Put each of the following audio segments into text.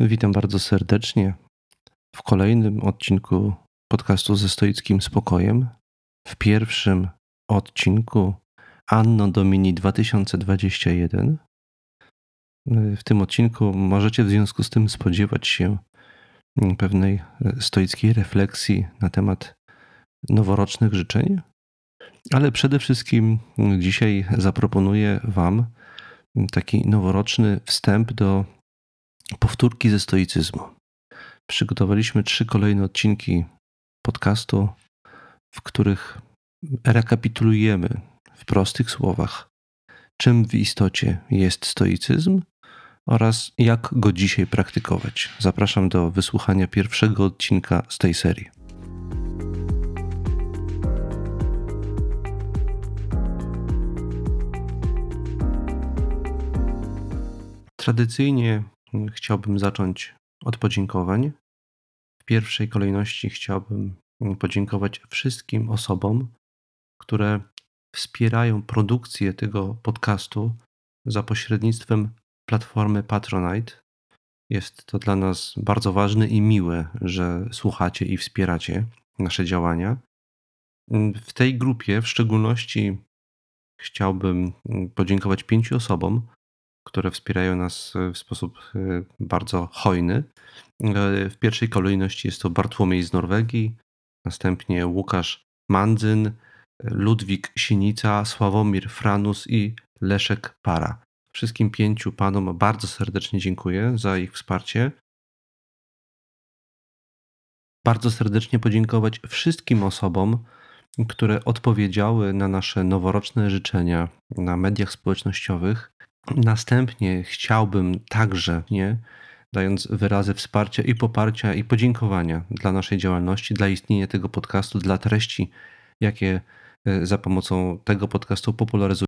Witam bardzo serdecznie w kolejnym odcinku podcastu ze stoickim spokojem. W pierwszym odcinku Anno Domini 2021. W tym odcinku możecie w związku z tym spodziewać się pewnej stoickiej refleksji na temat noworocznych życzeń, ale przede wszystkim dzisiaj zaproponuję Wam taki noworoczny wstęp do powtórki ze stoicyzmu. Przygotowaliśmy trzy kolejne odcinki podcastu, w których rekapitulujemy w prostych słowach, czym w istocie jest stoicyzm oraz jak go dzisiaj praktykować. Zapraszam do wysłuchania pierwszego odcinka z tej serii. Tradycyjnie chciałbym zacząć od podziękowań. W pierwszej kolejności chciałbym podziękować wszystkim osobom, które wspierają produkcję tego podcastu za pośrednictwem platformy Patronite. Jest to dla nas bardzo ważne i miłe, że słuchacie i wspieracie nasze działania. W tej grupie w szczególności chciałbym podziękować pięciu osobom, które wspierają nas e, w sposób e, bardzo hojny. E, w pierwszej kolejności jest to Bartłomiej z Norwegii, następnie Łukasz Mandzyn, Ludwik Sinica, Sławomir Franus i Leszek Para. Wszystkim pięciu panom bardzo serdecznie dziękuję za ich wsparcie. Bardzo serdecznie podziękować wszystkim osobom, które odpowiedziały na nasze noworoczne życzenia na mediach społecznościowych Następnie chciałbym także, nie, dając wyrazy wsparcia i poparcia i podziękowania dla naszej działalności, dla istnienia tego podcastu, dla treści, jakie e, za pomocą tego podcastu popularyzujecie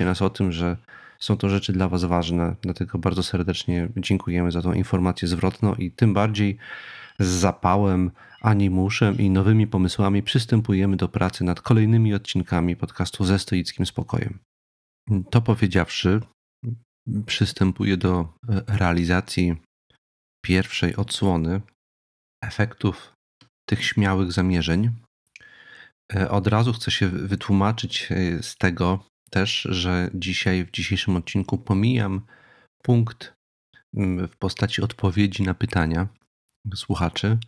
nas o tym, że są to rzeczy dla Was ważne. Dlatego bardzo serdecznie dziękujemy za tą informację zwrotną i tym bardziej z zapałem, animuszem i nowymi pomysłami przystępujemy do pracy nad kolejnymi odcinkami podcastu ze stoickim spokojem. To powiedziawszy, przystępuję do realizacji pierwszej odsłony efektów tych śmiałych zamierzeń. Od razu chcę się wytłumaczyć z tego też, że dzisiaj w dzisiejszym odcinku pomijam punkt w postaci odpowiedzi na pytania, słuchaczy.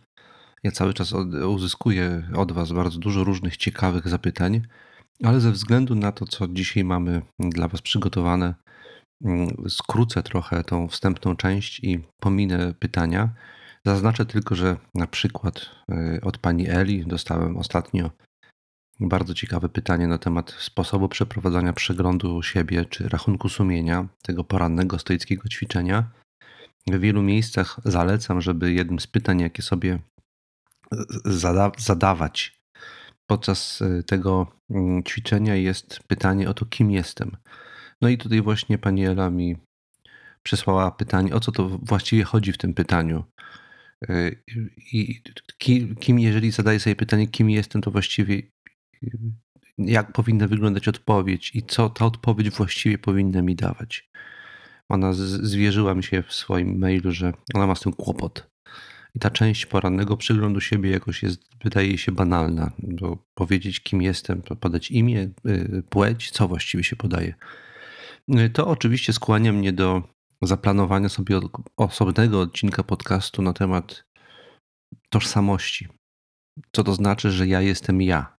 Ja cały czas uzyskuję od Was bardzo dużo różnych ciekawych zapytań, ale ze względu na to, co dzisiaj mamy dla Was przygotowane, mm, skrócę trochę tą wstępną część i pominę pytania. Zaznaczę tylko, że na przykład y, od pani Eli dostałem ostatnio bardzo ciekawe pytanie na temat sposobu przeprowadzania przeglądu siebie czy rachunku sumienia, tego porannego stoickiego ćwiczenia. W wielu miejscach zalecam, żeby jednym z pytań, jakie sobie zada zadawać podczas e, tego mm, ćwiczenia, jest pytanie o to, kim jestem. No i tutaj właśnie pani Ela mi przysłała pytanie, o co to właściwie chodzi w tym pytaniu. E, I kim, jeżeli zadaję sobie pytanie, kim jestem, to właściwie jak powinna wyglądać odpowiedź i co ta odpowiedź właściwie powinna mi dawać. Ona zwierzyła mi się w swoim mailu, że ona ma z tym kłopot. I ta część porannego przyglądu siebie jakoś jest, wydaje się banalna. Bo powiedzieć, kim jestem, podać imię, y, płeć, co właściwie się podaje. Y, to oczywiście skłania mnie do zaplanowania sobie osobnego odcinka podcastu na temat tożsamości. Co to znaczy, że ja jestem ja.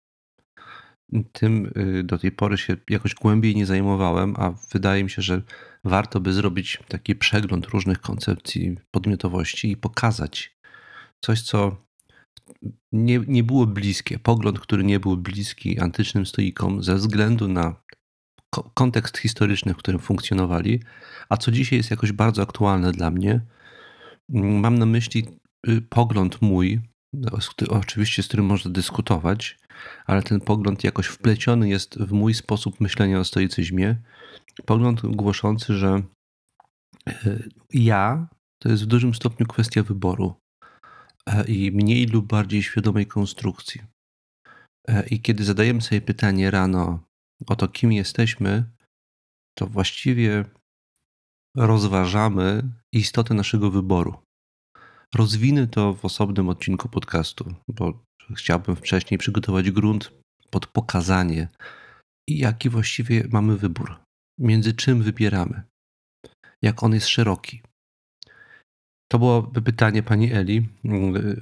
Tym y, do tej pory się jakoś głębiej nie zajmowałem, a wydaje mi się, że warto by zrobić taki przegląd różnych koncepcji podmiotowości i pokazać coś, co nie, nie było bliskie, pogląd, który nie był bliski antycznym stoikom ze względu na kontekst historyczny, w którym funkcjonowali, a co dzisiaj jest jakoś bardzo aktualne dla mnie. Mam na myśli y, pogląd mój, oczywiście z którym można dyskutować, ale ten pogląd jakoś wpleciony jest w mój sposób myślenia o stoicyzmie. Pogląd głoszący, że e, ja to jest w dużym stopniu kwestia wyboru i mniej lub bardziej świadomej konstrukcji. E, I kiedy zadajemy sobie pytanie rano o to, kim jesteśmy, to właściwie rozważamy istotę naszego wyboru. Rozwinę to w osobnym odcinku podcastu, bo chciałbym wcześniej przygotować grunt pod pokazanie, jaki właściwie mamy wybór, między czym wybieramy, jak on jest szeroki. To było pytanie pani Eli.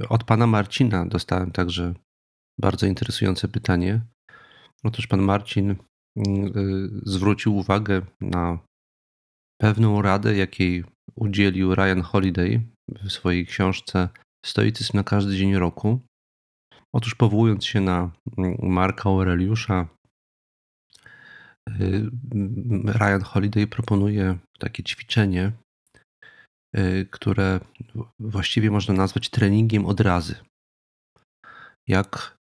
Od pana Marcina dostałem także bardzo interesujące pytanie. Otóż pan Marcin y, zwrócił uwagę na pewną radę, jakiej udzielił Ryan Holiday w swojej książce Stoicyzm na każdy dzień roku. Otóż powołując się na mm, Marka Aureliusza, y, Ryan Holiday proponuje takie ćwiczenie, które właściwie można nazwać treningiem odrazy. Jak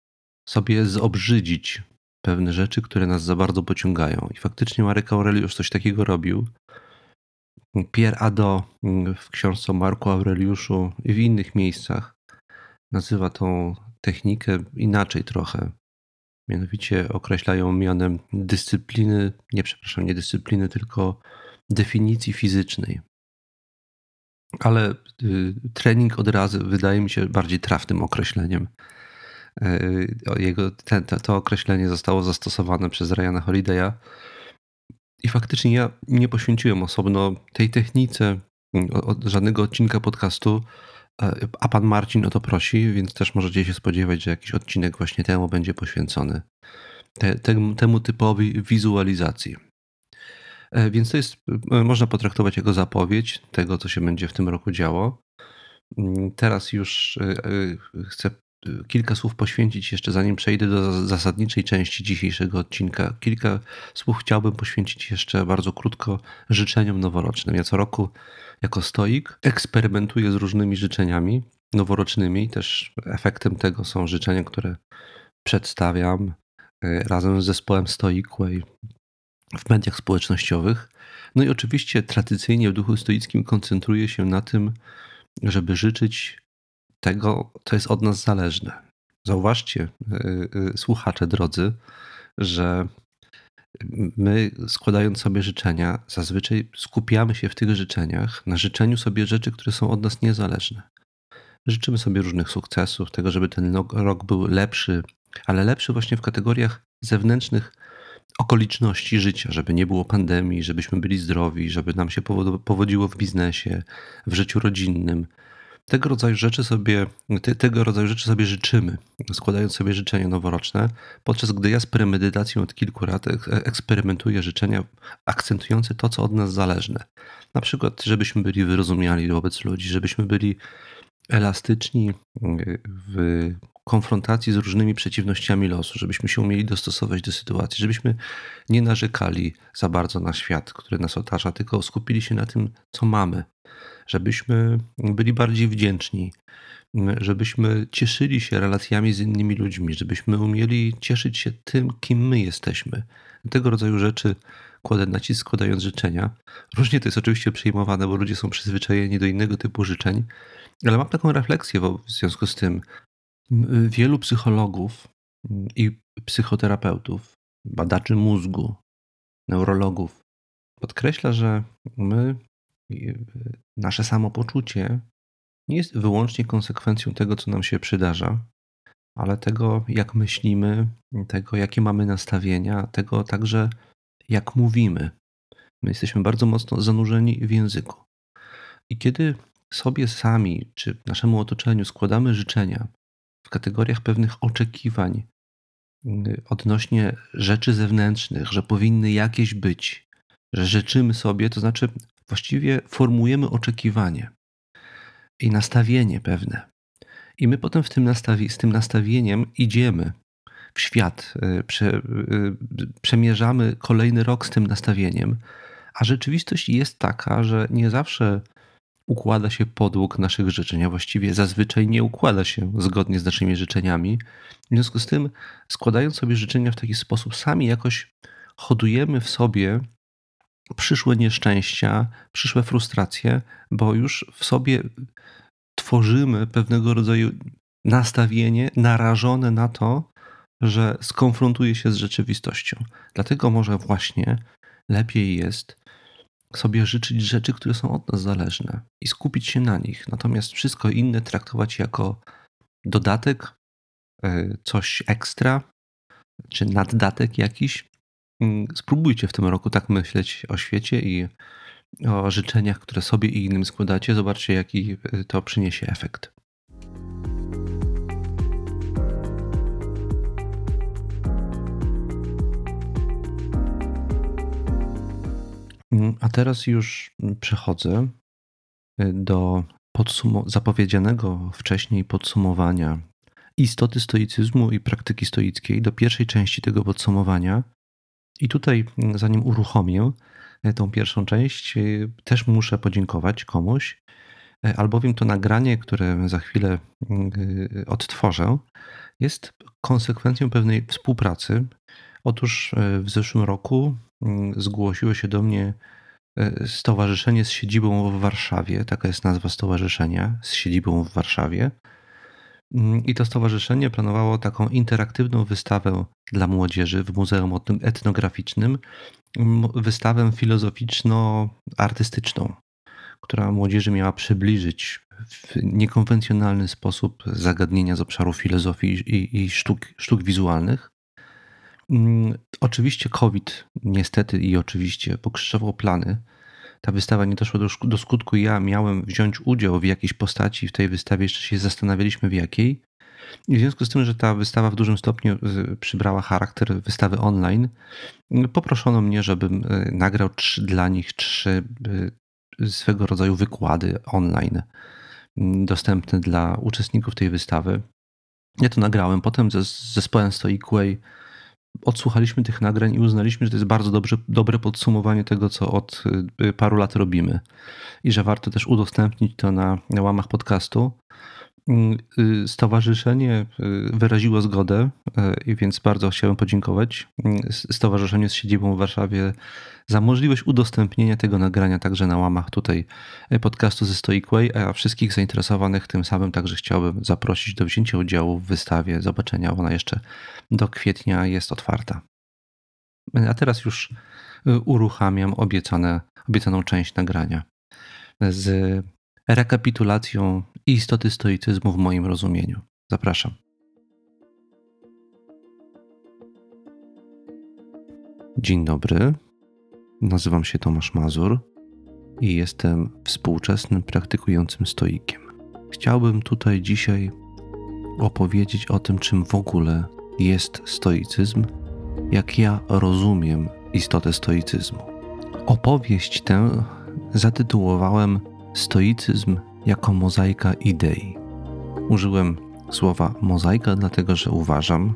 sobie zobrzydzić pewne rzeczy, które nas za bardzo pociągają. I faktycznie Marek Aureliusz coś takiego robił. Pierre Ado w książce o Marku Aureliuszu i w innych miejscach nazywa tą technikę inaczej trochę. Mianowicie określają mianem dyscypliny, nie przepraszam, nie dyscypliny, tylko definicji fizycznej. Ale y, trening od razu wydaje mi się bardziej trafnym określeniem. Y, jego, to, określenie zostało zastosowane przez Ryana Holiday'a. I faktycznie ja nie poświęciłem osobno tej technice od żadnego odcinka podcastu, a pan Marcin o to prosi, więc też możecie się spodziewać, że jakiś odcinek właśnie temu będzie poświęcony. Te, temu, temu typowi wizualizacji. E, więc to jest, e, można potraktować jako zapowiedź tego, co się będzie w tym roku działo. Mm, teraz już chcę kilka słów poświęcić jeszcze, zanim przejdę do zasadniczej części dzisiejszego odcinka. Kilka słów chciałbym poświęcić jeszcze bardzo krótko życzeniom noworocznym. Ja co roku jako stoik eksperymentuję z różnymi życzeniami noworocznymi. Też efektem tego są życzenia, które przedstawiam e, razem z zespołem Stoic w mediach społecznościowych. No i oczywiście tradycyjnie w duchu stoickim koncentruję się na tym, żeby życzyć tego, co jest od nas zależne. Zauważcie, e, e, słuchacze drodzy, że my składając sobie życzenia, zazwyczaj skupiamy się w tych życzeniach na życzeniu sobie rzeczy, które są od nas niezależne. Życzymy sobie różnych sukcesów, tego, żeby ten rok był lepszy, ale lepszy właśnie w kategoriach zewnętrznych okoliczności życia, żeby nie było pandemii, żebyśmy byli zdrowi, żeby nam się powodziło w biznesie, w życiu rodzinnym, tego rodzaju rzeczy sobie, te, tego rodzaju rzeczy sobie życzymy, składając sobie życzenia noworoczne, podczas gdy ja z premedytacją od kilku lat eksperymentuję życzenia akcentujące to, co od nas zależne. Na przykład, żebyśmy byli wyrozumiali wobec ludzi, żebyśmy byli elastyczni w konfrontacji z różnymi przeciwnościami losu, żebyśmy się umieli dostosować do sytuacji, żebyśmy nie narzekali za bardzo na świat, który nas otacza, tylko skupili się na tym, co mamy, żebyśmy byli bardziej wdzięczni, żebyśmy cieszyli się relacjami z innymi ludźmi, żebyśmy umieli cieszyć się tym, kim my jesteśmy. Tego rodzaju rzeczy kładę nacisk składając życzenia. Różnie to jest oczywiście przyjmowane, bo ludzie są przyzwyczajeni do innego typu życzeń, ale mam taką refleksję w związku z tym. Wielu psychologów i psychoterapeutów, badaczy mózgu, neurologów podkreśla, że my nasze samopoczucie nie jest wyłącznie konsekwencją tego, co nam się przydarza, ale tego, jak myślimy, tego, jakie mamy nastawienia, tego także, jak mówimy. My jesteśmy bardzo mocno zanurzeni w języku. I kiedy sobie sami czy naszemu otoczeniu składamy życzenia w kategoriach pewnych oczekiwań y, odnośnie rzeczy zewnętrznych, że powinny jakieś być, że życzymy sobie, to znaczy właściwie formujemy oczekiwanie i nastawienie pewne. I my potem w tym nastawi- z tym nastawieniem idziemy w świat, y, prze, y, przemierzamy kolejny rok z tym nastawieniem, a rzeczywistość jest taka, że nie zawsze układa się podług naszych życzeń, a właściwie zazwyczaj nie układa się zgodnie z naszymi życzeniami. W związku z tym, składając sobie życzenia w taki sposób, sami jakoś hodujemy w sobie przyszłe nieszczęścia, przyszłe frustracje, bo już w sobie tworzymy pewnego rodzaju nastawienie narażone na to, że skonfrontuje się z rzeczywistością. Dlatego może właśnie lepiej jest sobie życzyć rzeczy, które są od nas zależne i skupić się na nich. Natomiast wszystko inne traktować jako dodatek, e, coś ekstra, czy naddatek jakiś. Mm, spróbujcie w tym roku tak myśleć o świecie i o życzeniach, które sobie i innym składacie. Zobaczcie, jaki e, to przyniesie efekt. A teraz już przechodzę y, do zapowiedzianego wcześniej podsumowania istoty stoicyzmu i praktyki stoickiej, do pierwszej części tego podsumowania. I tutaj, mm, zanim uruchomię y, tą pierwszą część, y, też muszę podziękować komuś, albowiem to nagranie, które za chwilę odtworzę, jest konsekwencją pewnej współpracy. Otóż w zeszłym roku Mm, zgłosiło się do mnie stowarzyszenie z siedzibą w Warszawie. Taka jest nazwa stowarzyszenia z siedzibą w Warszawie. Mm, I to stowarzyszenie planowało taką interaktywną wystawę dla młodzieży w Muzeum Etnograficznym, wystawę filozoficzno-artystyczną, która młodzieży miała przybliżyć w niekonwencjonalny sposób zagadnienia z obszaru filozofii i, i sztuk, sztuk wizualnych. Mm, oczywiście COVID niestety i oczywiście pokrzyżował plany. Ta wystawa nie doszła do, do skutku. Ja miałem wziąć udział w jakiejś postaci w tej wystawie, jeszcze się zastanawialiśmy w jakiej. I w związku z tym, że ta wystawa w dużym stopniu y, przybrała charakter wystawy online, poproszono mnie, żebym y, nagrał trzy, dla nich trzy y, swego rodzaju wykłady online dostępne dla uczestników tej wystawy. Ja to nagrałem. Potem z zespołem Stoicway odsłuchaliśmy tych nagrań i uznaliśmy, że to jest bardzo dobrze, dobre podsumowanie tego, co od y, paru lat robimy i że warto też udostępnić to na, na łamach podcastu. Mm, y, stowarzyszenie y, wyraziło zgodę, i więc bardzo chciałem podziękować Stowarzyszeniu z siedzibą w Warszawie za możliwość udostępnienia tego nagrania także na łamach tutaj podcastu ze Stoic Way, a wszystkich zainteresowanych tym samym także chciałbym zaprosić do wzięcia udziału w wystawie, zobaczenia. Ona jeszcze do kwietnia jest otwarta. A teraz już uruchamiam obiecane, obiecaną część nagrania z rekapitulacją istoty stoicyzmu w moim rozumieniu. Zapraszam. Dzień dobry. Nazywam się Tomasz Mazur i jestem współczesnym praktykującym stoikiem. Chciałbym tutaj dzisiaj opowiedzieć o tym, czym w ogóle jest stoicyzm, jak ja rozumiem istotę stoicyzmu. Opowieść tę zatytułowałem Stoicyzm jako mozaika idei. Użyłem słowa mozaika, dlatego że uważam,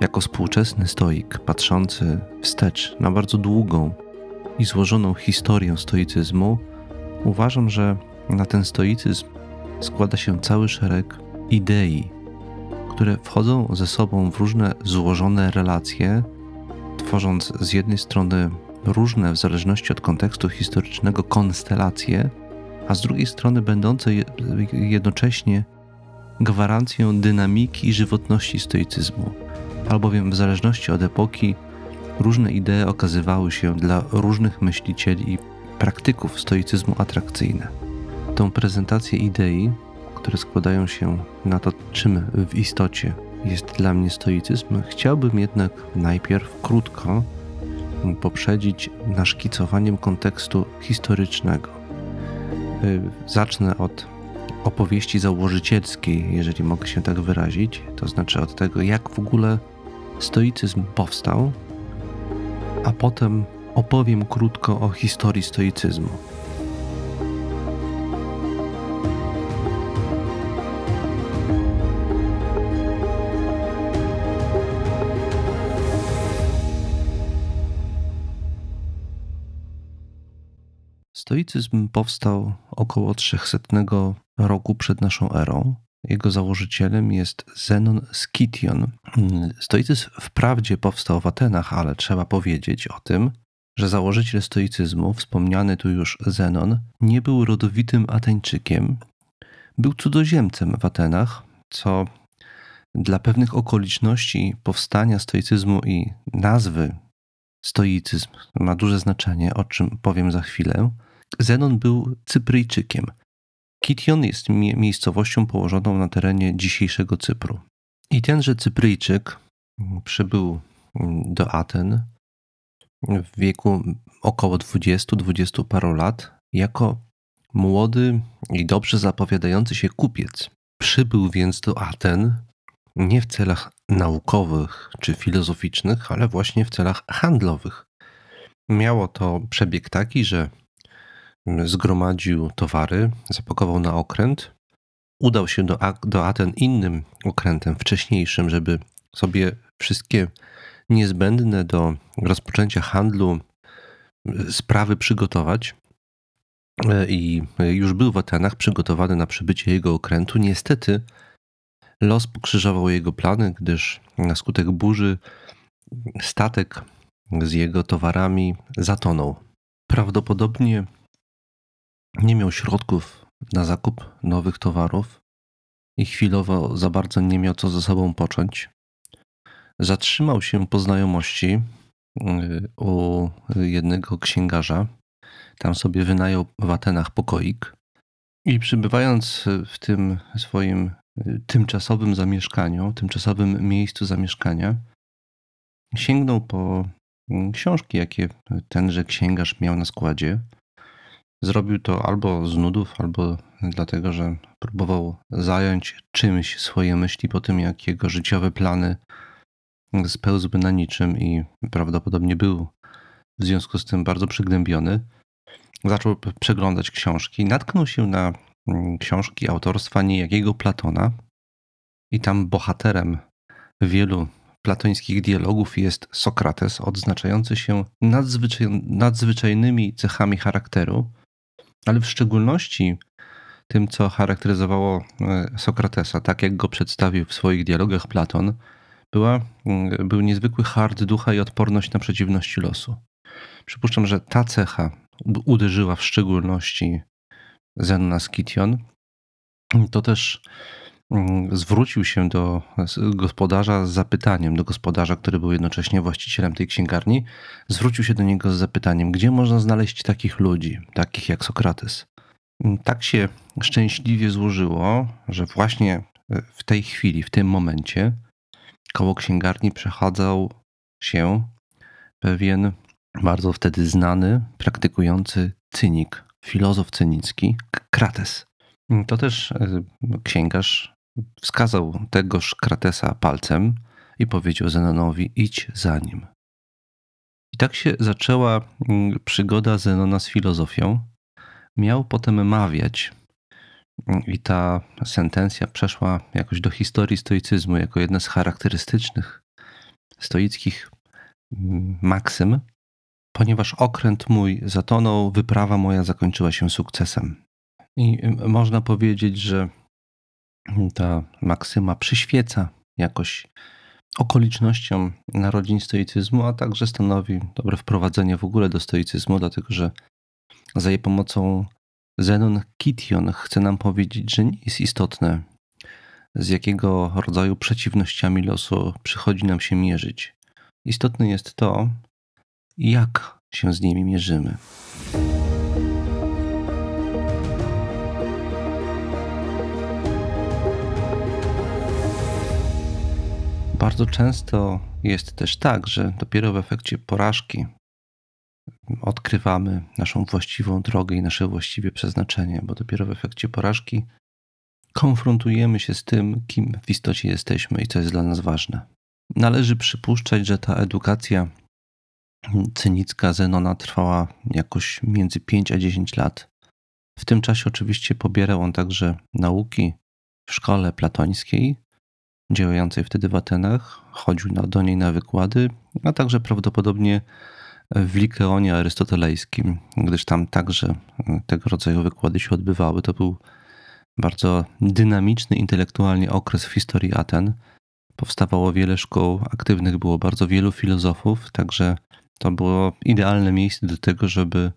jako współczesny stoik patrzący wstecz na bardzo długą i złożoną historię stoicyzmu, uważam, że na ten stoicyzm składa się cały szereg idei, które wchodzą ze sobą w różne złożone relacje, tworząc z jednej strony różne w zależności od kontekstu historycznego konstelacje, a z drugiej strony będące jednocześnie gwarancją dynamiki i żywotności stoicyzmu, albowiem w zależności od epoki różne idee okazywały się dla różnych myślicieli i praktyków stoicyzmu atrakcyjne. Tą prezentację idei, które składają się na to, czym w istocie jest dla mnie stoicyzm, chciałbym jednak najpierw krótko poprzedzić naszkicowaniem kontekstu historycznego. Y, zacznę od opowieści założycielskiej, jeżeli mogę się tak wyrazić, to znaczy od tego, jak w ogóle stoicyzm powstał, a potem opowiem krótko o historii stoicyzmu. Stoicyzm powstał około 300 roku przed naszą erą. Jego założycielem jest Zenon Skytion. Stoicyzm wprawdzie powstał w Atenach, ale trzeba powiedzieć o tym, że założyciel stoicyzmu, wspomniany tu już Zenon, nie był rodowitym Ateńczykiem, był cudzoziemcem w Atenach, co dla pewnych okoliczności powstania stoicyzmu i nazwy stoicyzm ma duże znaczenie, o czym powiem za chwilę. Zenon był Cypryjczykiem. Kition jest miejscowością położoną na terenie dzisiejszego Cypru. I tenże Cypryjczyk przybył do Aten w wieku około 20-20 paru lat jako młody i dobrze zapowiadający się kupiec. Przybył więc do Aten nie w celach naukowych czy filozoficznych, ale właśnie w celach handlowych. Miało to przebieg taki, że zgromadził towary, zapakował na okręt, udał się do, do Aten innym okrętem, wcześniejszym, żeby sobie wszystkie niezbędne do rozpoczęcia handlu e, sprawy przygotować. E, I już był w Atenach przygotowany na przybycie jego okrętu. Niestety los pokrzyżował jego plany, gdyż na skutek burzy statek z jego towarami zatonął. Prawdopodobnie nie miał środków na zakup nowych towarów i chwilowo za bardzo nie miał co ze sobą począć. Zatrzymał się po znajomości y, u jednego księgarza. Tam sobie wynajął w Atenach pokoik. I przybywając w tym swoim y, tymczasowym zamieszkaniu, tymczasowym miejscu zamieszkania, sięgnął po y, książki, jakie tenże księgarz miał na składzie. Zrobił to albo z nudów, albo dlatego, że próbował zająć czymś swoje myśli po tym, jak jego życiowe plany spełzłby na niczym i prawdopodobnie był w związku z tym bardzo przygnębiony. Zaczął przeglądać książki. Natknął się na mm, książki autorstwa niejakiego Platona i tam bohaterem wielu platońskich dialogów jest Sokrates, odznaczający się nadzwyczaj, nadzwyczajnymi cechami charakteru, ale w szczególności tym, co charakteryzowało e, Sokratesa, tak jak go przedstawił w swoich dialogach Platon, była, mm, był niezwykły hard ducha i odporność na przeciwności losu. Przypuszczam, że ta cecha uderzyła w szczególności Zenona Skition. To też zwrócił się do gospodarza z zapytaniem, do gospodarza, który był jednocześnie właścicielem tej księgarni, zwrócił się do niego z zapytaniem, gdzie można znaleźć takich ludzi, takich jak Sokrates. Tak się szczęśliwie złożyło, że właśnie w tej chwili, w tym momencie, koło księgarni przechadzał się pewien bardzo wtedy znany, praktykujący cynik, filozof cynicki, Krates. To też e, księgarz wskazał tegoż Kratesa palcem i powiedział Zenonowi: idź za nim. I tak się zaczęła mm, przygoda Zenona z filozofią. Miał potem mawiać i ta sentencja przeszła jakoś do historii stoicyzmu jako jedna z charakterystycznych stoickich mm, maksym, ponieważ okręt mój zatonął, wyprawa moja zakończyła się sukcesem. I y, można powiedzieć, że ta maksyma przyświeca jakoś okolicznościom narodzin stoicyzmu, a także stanowi dobre wprowadzenie w ogóle do stoicyzmu, dlatego że za jej pomocą Zenon Kition chce nam powiedzieć, że nie jest istotne, z jakiego rodzaju przeciwnościami losu przychodzi nam się mierzyć. Istotne jest to, jak się z nimi mierzymy. Bardzo często jest też tak, że dopiero w efekcie porażki odkrywamy naszą właściwą drogę i nasze właściwe przeznaczenie, bo dopiero w efekcie porażki konfrontujemy się z tym, kim w istocie jesteśmy i co jest dla nas ważne. Należy przypuszczać, że ta edukacja cynicka Zenona trwała jakoś między 5 a 10 lat. W tym czasie oczywiście pobierał on także nauki w szkole platońskiej, działającej wtedy w Atenach, chodził do niej na wykłady, a także prawdopodobnie w Likeonie arystotelejskim, gdyż tam także tego rodzaju wykłady się odbywały. To był bardzo dynamiczny intelektualnie okres w historii Aten. Powstawało wiele szkół, aktywnych było bardzo wielu filozofów, także to było idealne miejsce do tego, żeby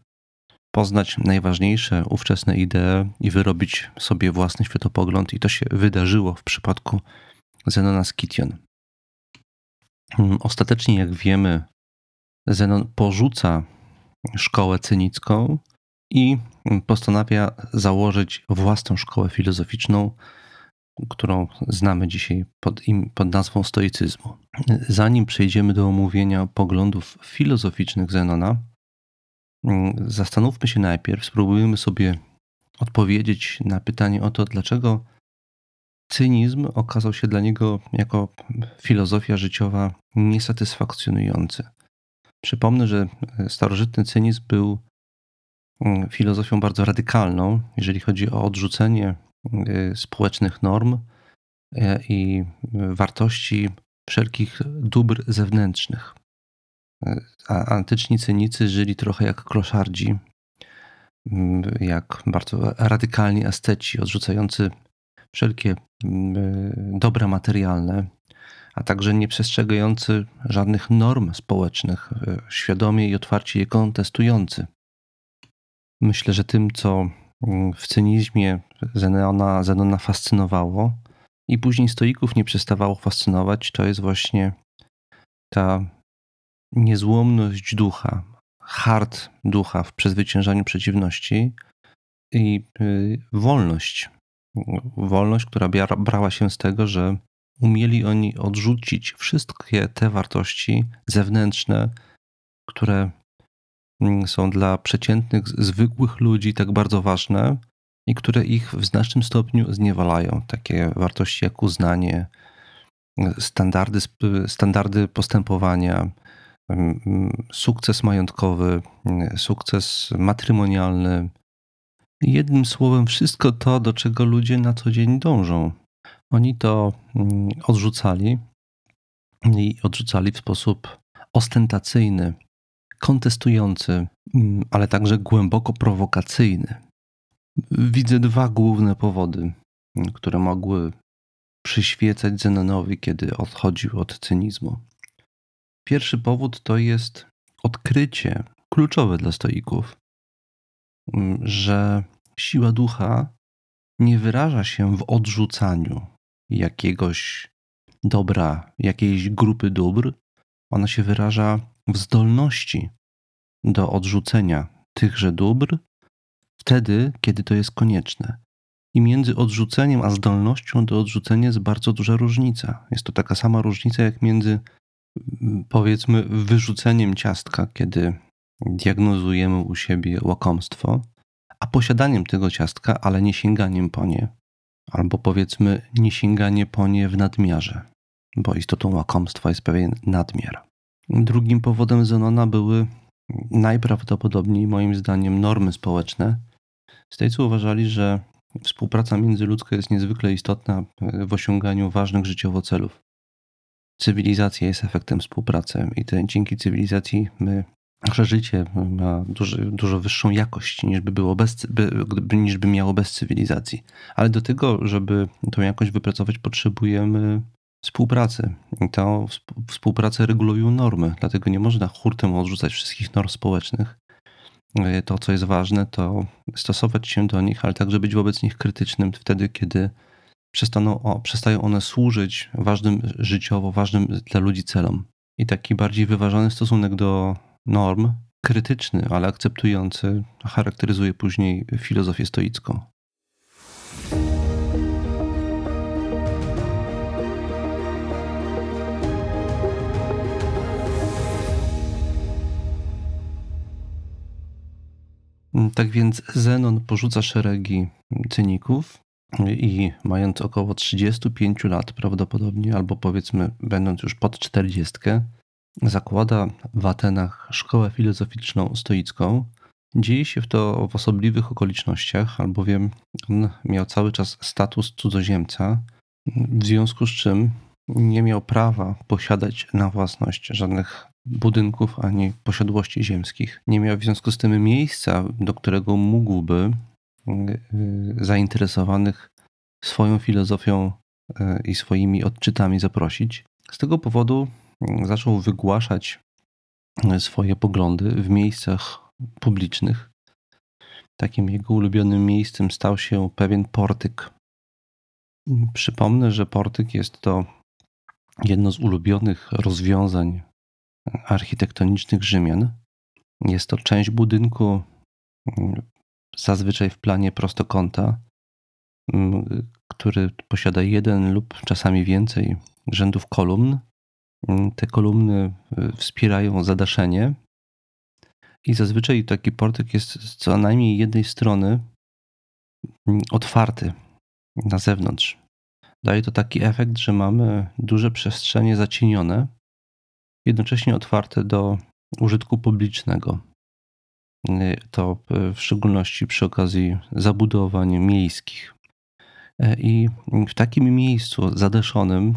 poznać najważniejsze ówczesne idee i wyrobić sobie własny światopogląd, i to się wydarzyło w przypadku Zenona Skition. Ostatecznie, jak wiemy, Zenon porzuca szkołę cynicką i postanawia założyć własną szkołę filozoficzną, którą znamy dzisiaj pod, im, pod nazwą stoicyzmu. Zanim przejdziemy do omówienia poglądów filozoficznych Zenona, zastanówmy się najpierw, spróbujmy sobie odpowiedzieć na pytanie o to, dlaczego cynizm okazał się dla niego jako filozofia życiowa niesatysfakcjonujący. Przypomnę, że starożytny cynizm był mm, filozofią bardzo radykalną, jeżeli chodzi o odrzucenie y, społecznych norm y, i wartości wszelkich dóbr zewnętrznych. A antyczni cynicy żyli trochę jak kloszardzi, mm, jak bardzo radykalni asceci, odrzucający wszelkie mm, dobra materialne, a także nie przestrzegający żadnych norm społecznych, e, świadomie i otwarcie je kontestujący. Myślę, że tym, co mm, w cynizmie Zenona, Zenona fascynowało i później stoików nie przestawało fascynować, to jest właśnie ta niezłomność ducha, hard ducha w przezwyciężaniu przeciwności i y, wolność. Wolność, która brała się z tego, że umieli oni odrzucić wszystkie te wartości zewnętrzne, które mm, są dla przeciętnych, zwykłych ludzi tak bardzo ważne i które ich w znacznym stopniu zniewalają. Takie wartości jak uznanie, standardy, standardy postępowania, sukces majątkowy, sukces matrymonialny. Jednym słowem, wszystko to, do czego ludzie na co dzień dążą. Oni to mm, odrzucali i odrzucali w sposób ostentacyjny, kontestujący, mm, ale także głęboko prowokacyjny. Widzę dwa główne powody, mm, które mogły przyświecać Zenonowi, kiedy odchodził od cynizmu. Pierwszy powód to jest odkrycie kluczowe dla stoików, że siła ducha nie wyraża się w odrzucaniu jakiegoś dobra, jakiejś grupy dóbr, ona się wyraża w zdolności do odrzucenia tychże dóbr wtedy, kiedy to jest konieczne. I między odrzuceniem a zdolnością do odrzucenia jest bardzo duża różnica. Jest to taka sama różnica jak między powiedzmy wyrzuceniem ciastka, kiedy diagnozujemy u siebie łakomstwo, a posiadaniem tego ciastka, ale nie sięganiem po nie, albo powiedzmy nie sięganie po nie w nadmiarze, bo istotą łakomstwa jest pewien nadmiar. Drugim powodem Zenona były najprawdopodobniej, moim zdaniem, normy społeczne. Stejcy uważali, że współpraca międzyludzka jest niezwykle istotna w osiąganiu ważnych życiowo celów cywilizacja jest efektem współpracy i to dzięki cywilizacji my, nasze życie ma dużo, dużo wyższą jakość niż by, było bez, by, niż by miało bez cywilizacji. Ale do tego, żeby tą jakość wypracować, potrzebujemy współpracy. I tą współpracę regulują normy, dlatego nie można hurtem odrzucać wszystkich norm społecznych. To, co jest ważne, to stosować się do nich, ale także być wobec nich krytycznym wtedy, kiedy przestaną, o, przestają one służyć ważnym życiowo, ważnym dla ludzi celom. I taki bardziej wyważony stosunek do norm, krytyczny, ale akceptujący, charakteryzuje później filozofię stoicką. Tak więc Zenon porzuca szeregi cyników, i mając około 35 lat prawdopodobnie, albo powiedzmy będąc już pod 40, zakłada w Atenach szkołę filozoficzną stoicką. Dzieje się to w osobliwych okolicznościach, albowiem on miał cały czas status cudzoziemca, w związku z czym nie miał prawa posiadać na własność żadnych budynków ani posiadłości ziemskich. Nie miał w związku z tym miejsca, do którego mógłby Y, zainteresowanych swoją filozofią y, i swoimi odczytami zaprosić. Z tego powodu y, zaczął wygłaszać swoje poglądy w miejscach publicznych. Takim jego ulubionym miejscem stał się pewien portyk. Przypomnę, że portyk jest to jedno z ulubionych rozwiązań architektonicznych Rzymian. Jest to część budynku, zazwyczaj w planie prostokąta, który posiada jeden lub czasami więcej rzędów kolumn. Te kolumny wspierają zadaszenie i zazwyczaj taki portyk jest z co najmniej jednej strony otwarty na zewnątrz. Daje to taki efekt, że mamy duże przestrzenie zacienione, jednocześnie otwarte do użytku publicznego. To w szczególności przy okazji zabudowań miejskich. I w takim miejscu zadeszonym,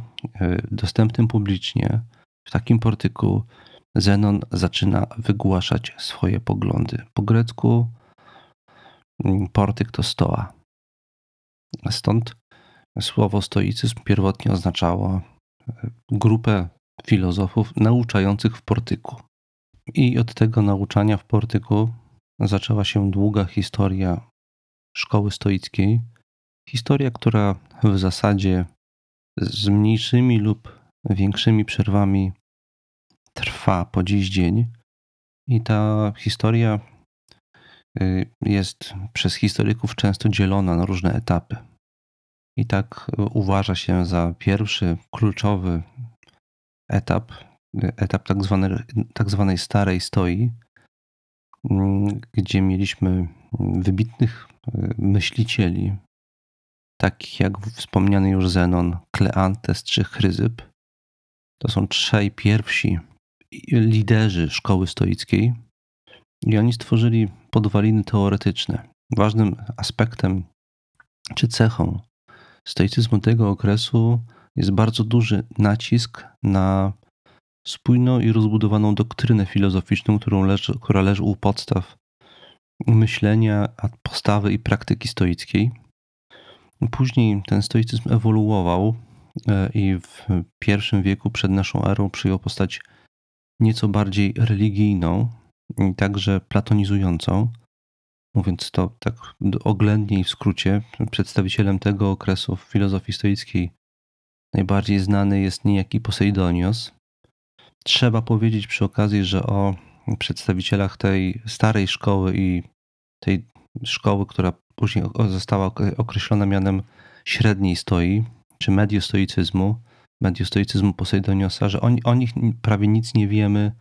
dostępnym publicznie, w takim portyku, Zenon zaczyna wygłaszać swoje poglądy. Po grecku portyk to stoa. Stąd słowo stoicyzm pierwotnie oznaczało e, grupę filozofów nauczających w portyku. I od tego nauczania w portyku zaczęła się długa historia szkoły stoickiej. Historia, która w zasadzie z mniejszymi lub większymi przerwami trwa po dziś dzień. I ta historia y, jest przez historyków często dzielona na różne etapy. I tak uważa się za pierwszy kluczowy etap, etap tak, tak zwanej starej stoi, mm, gdzie mieliśmy wybitnych y, myślicieli, takich jak wspomniany już Zenon, Kleantes czy Chryzyp. To są trzej pierwsi liderzy szkoły stoickiej i oni stworzyli podwaliny teoretyczne. Ważnym aspektem czy cechą stoicyzmu tego okresu jest bardzo duży nacisk na spójną i rozbudowaną doktrynę filozoficzną, którą leży, która leży u podstaw myślenia, postawy i praktyki stoickiej. Później ten stoicyzm ewoluował e, i w pierwszym wieku przed naszą erą przyjął postać nieco bardziej religijną i także platonizującą. Mówiąc to tak oględniej w skrócie, przedstawicielem tego okresu w filozofii stoickiej najbardziej znany jest niejaki Poseidonios. Trzeba powiedzieć przy okazji, że o przedstawicielach tej starej szkoły i tej szkoły, która później została określona mianem średniej stoi, czy mediostoicyzmu, mediostoicyzmu Poseidoniosa, że oni, o nich prawie nic nie wiemy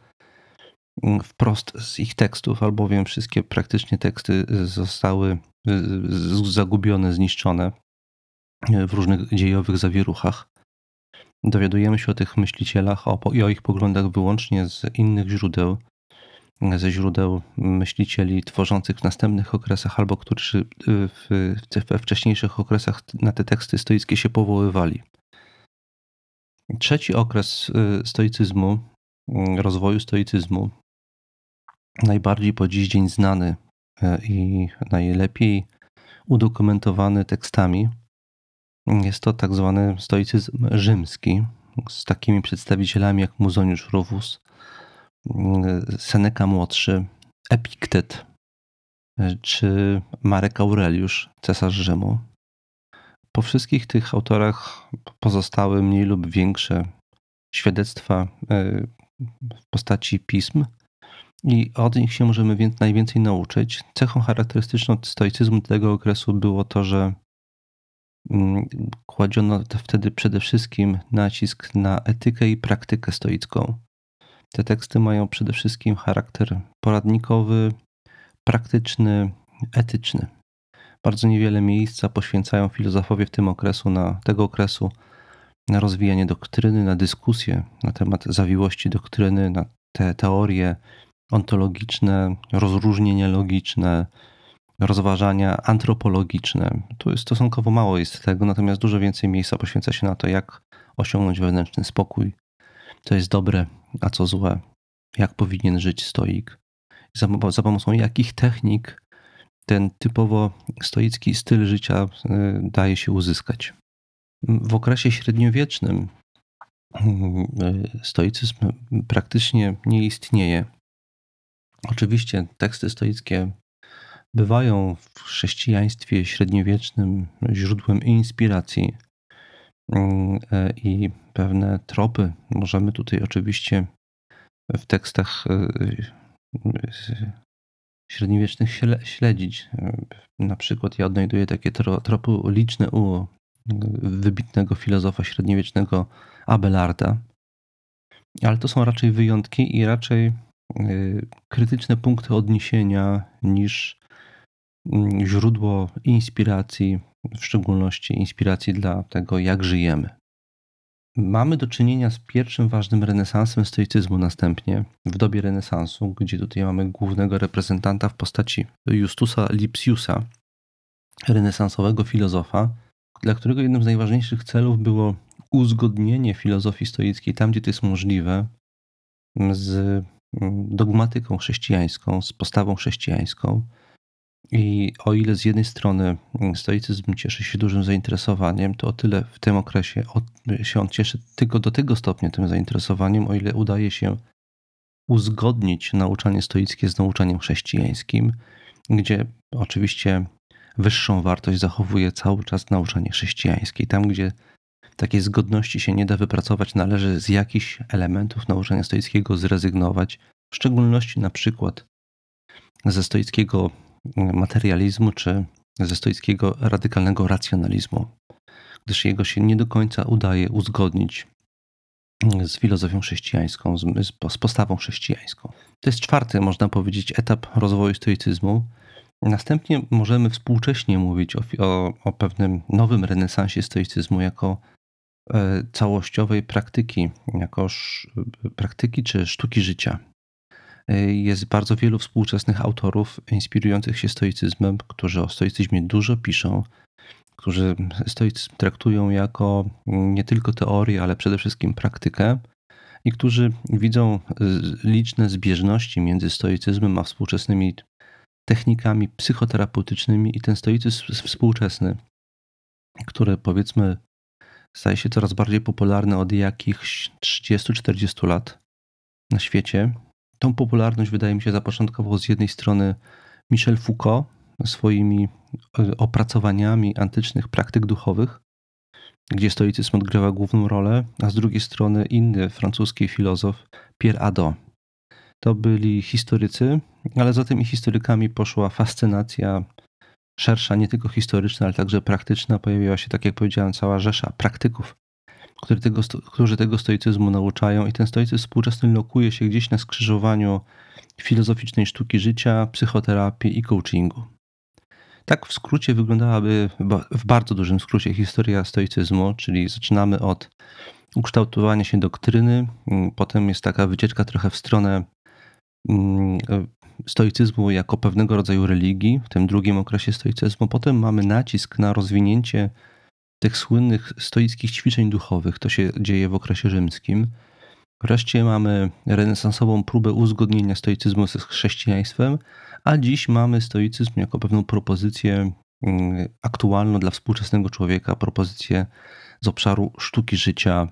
mm, wprost z ich tekstów, albowiem wszystkie praktycznie teksty zostały zagubione, zniszczone w różnych dziejowych zawieruchach. Dowiadujemy się o tych myślicielach o, i o ich poglądach wyłącznie z innych źródeł, ze źródeł myślicieli tworzących w następnych okresach albo którzy we wcześniejszych okresach na te teksty stoickie się powoływali. Trzeci okres y, stoicyzmu, y, rozwoju stoicyzmu, najbardziej po dziś dzień znany y, i najlepiej udokumentowany tekstami, jest to tak zwany stoicyzm rzymski, z takimi przedstawicielami jak Muzoniusz Rufus, Seneca Młodszy, Epiktet czy Marek Aureliusz, cesarz Rzymu. Po wszystkich tych autorach pozostały mniej lub większe świadectwa e, w postaci pism i od nich się możemy więc najwięcej nauczyć. Cechą charakterystyczną stoicyzmu tego okresu było to, że mm, kładziono wtedy przede wszystkim nacisk na etykę i praktykę stoicką. Te teksty mają przede wszystkim charakter poradnikowy, praktyczny, etyczny. Bardzo niewiele miejsca poświęcają filozofowie w tym okresu, na tego okresu, na rozwijanie doktryny, na dyskusję na temat zawiłości doktryny, na te teorie ontologiczne, rozróżnienia logiczne, rozważania antropologiczne. Tu jest stosunkowo mało jest tego, natomiast dużo więcej miejsca poświęca się na to, jak osiągnąć wewnętrzny spokój, co jest dobre, a co złe, jak powinien żyć stoik, za, za pomocą jakich technik ten typowo stoicki styl życia y, daje się uzyskać. W okresie średniowiecznym y, stoicyzm praktycznie nie istnieje. Oczywiście teksty stoickie bywają w chrześcijaństwie średniowiecznym źródłem inspiracji i pewne tropy możemy tutaj oczywiście w tekstach średniowiecznych śledzić. Na przykład ja odnajduję takie tropy liczne u wybitnego filozofa średniowiecznego Abelarda, ale to są raczej wyjątki i raczej krytyczne punkty odniesienia niż mm, źródło inspiracji, w szczególności inspiracji dla tego, jak żyjemy. Mamy do czynienia z pierwszym ważnym renesansem stoicyzmu następnie, w dobie renesansu, gdzie tutaj mamy głównego reprezentanta w postaci Justusa Lipsiusa, renesansowego filozofa, dla którego jednym z najważniejszych celów było uzgodnienie filozofii stoickiej tam, gdzie to jest możliwe, z dogmatyką chrześcijańską, z postawą chrześcijańską, i o ile z jednej strony mm, stoicyzm cieszy się dużym zainteresowaniem, to o tyle w tym okresie się on cieszy tylko do tego stopnia tym zainteresowaniem, o ile udaje się uzgodnić nauczanie stoickie z nauczaniem chrześcijańskim, gdzie oczywiście wyższą wartość zachowuje cały czas nauczanie chrześcijańskie. Tam, gdzie takiej zgodności się nie da wypracować, należy z jakichś elementów nauczania stoickiego zrezygnować, w szczególności na przykład ze stoickiego materializmu czy ze stoickiego radykalnego racjonalizmu, gdyż jego się nie do końca udaje uzgodnić z filozofią chrześcijańską, z, postawą chrześcijańską. To jest czwarty, można powiedzieć, etap rozwoju stoicyzmu. Następnie możemy współcześnie mówić o, o, o pewnym nowym renesansie stoicyzmu jako e, całościowej praktyki, jako praktyki czy sztuki życia. Jest bardzo wielu współczesnych autorów inspirujących się stoicyzmem, którzy o stoicyzmie dużo piszą, którzy stoicyzm traktują jako nie tylko teorię, ale przede wszystkim praktykę i którzy widzą liczne zbieżności między stoicyzmem a współczesnymi technikami psychoterapeutycznymi i ten stoicyzm współczesny, który powiedzmy staje się coraz bardziej popularny od jakichś 30-40 lat na świecie, Tą popularność, wydaje mi się, zapoczątkował z jednej strony Michel Foucault swoimi e, opracowaniami antycznych praktyk duchowych, gdzie stoicyzm odgrywa główną rolę, a z drugiej strony inny francuski filozof Pierre Hadot. To byli historycy, ale za tymi historykami poszła fascynacja szersza, nie tylko historyczna, ale także praktyczna. Pojawiła się, tak jak powiedziałem, cała rzesza praktyków którzy tego, którzy tego stoicyzmu nauczają, i ten stoicyzm współczesny lokuje się gdzieś na skrzyżowaniu filozoficznej sztuki życia, psychoterapii i coachingu. Tak w skrócie wyglądałaby, w bardzo dużym skrócie, historia stoicyzmu, czyli zaczynamy od ukształtowania się doktryny, mm, potem jest taka wycieczka trochę w stronę mm, stoicyzmu jako pewnego rodzaju religii, w tym drugim okresie stoicyzmu. Potem mamy nacisk na rozwinięcie tych słynnych stoickich ćwiczeń duchowych. To się dzieje w okresie rzymskim. Wreszcie mamy renesansową próbę uzgodnienia stoicyzmu z chrześcijaństwem, a dziś mamy stoicyzm jako pewną propozycję mm, aktualną dla współczesnego człowieka, propozycję z obszaru sztuki życia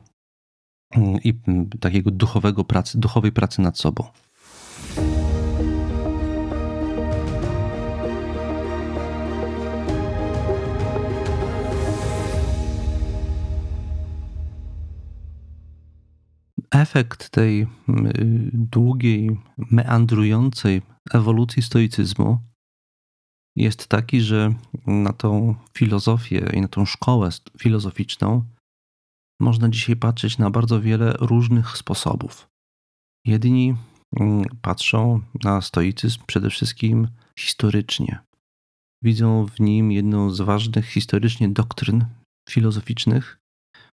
mm, i mm, takiego duchowego pracy, duchowej pracy nad sobą. Efekt tej długiej, meandrującej ewolucji stoicyzmu jest taki, że na tą filozofię i na tą szkołę filozoficzną można dzisiaj patrzeć na bardzo wiele różnych sposobów. Jedni patrzą na stoicyzm przede wszystkim historycznie. Widzą w nim jedną z ważnych historycznie doktryn filozoficznych,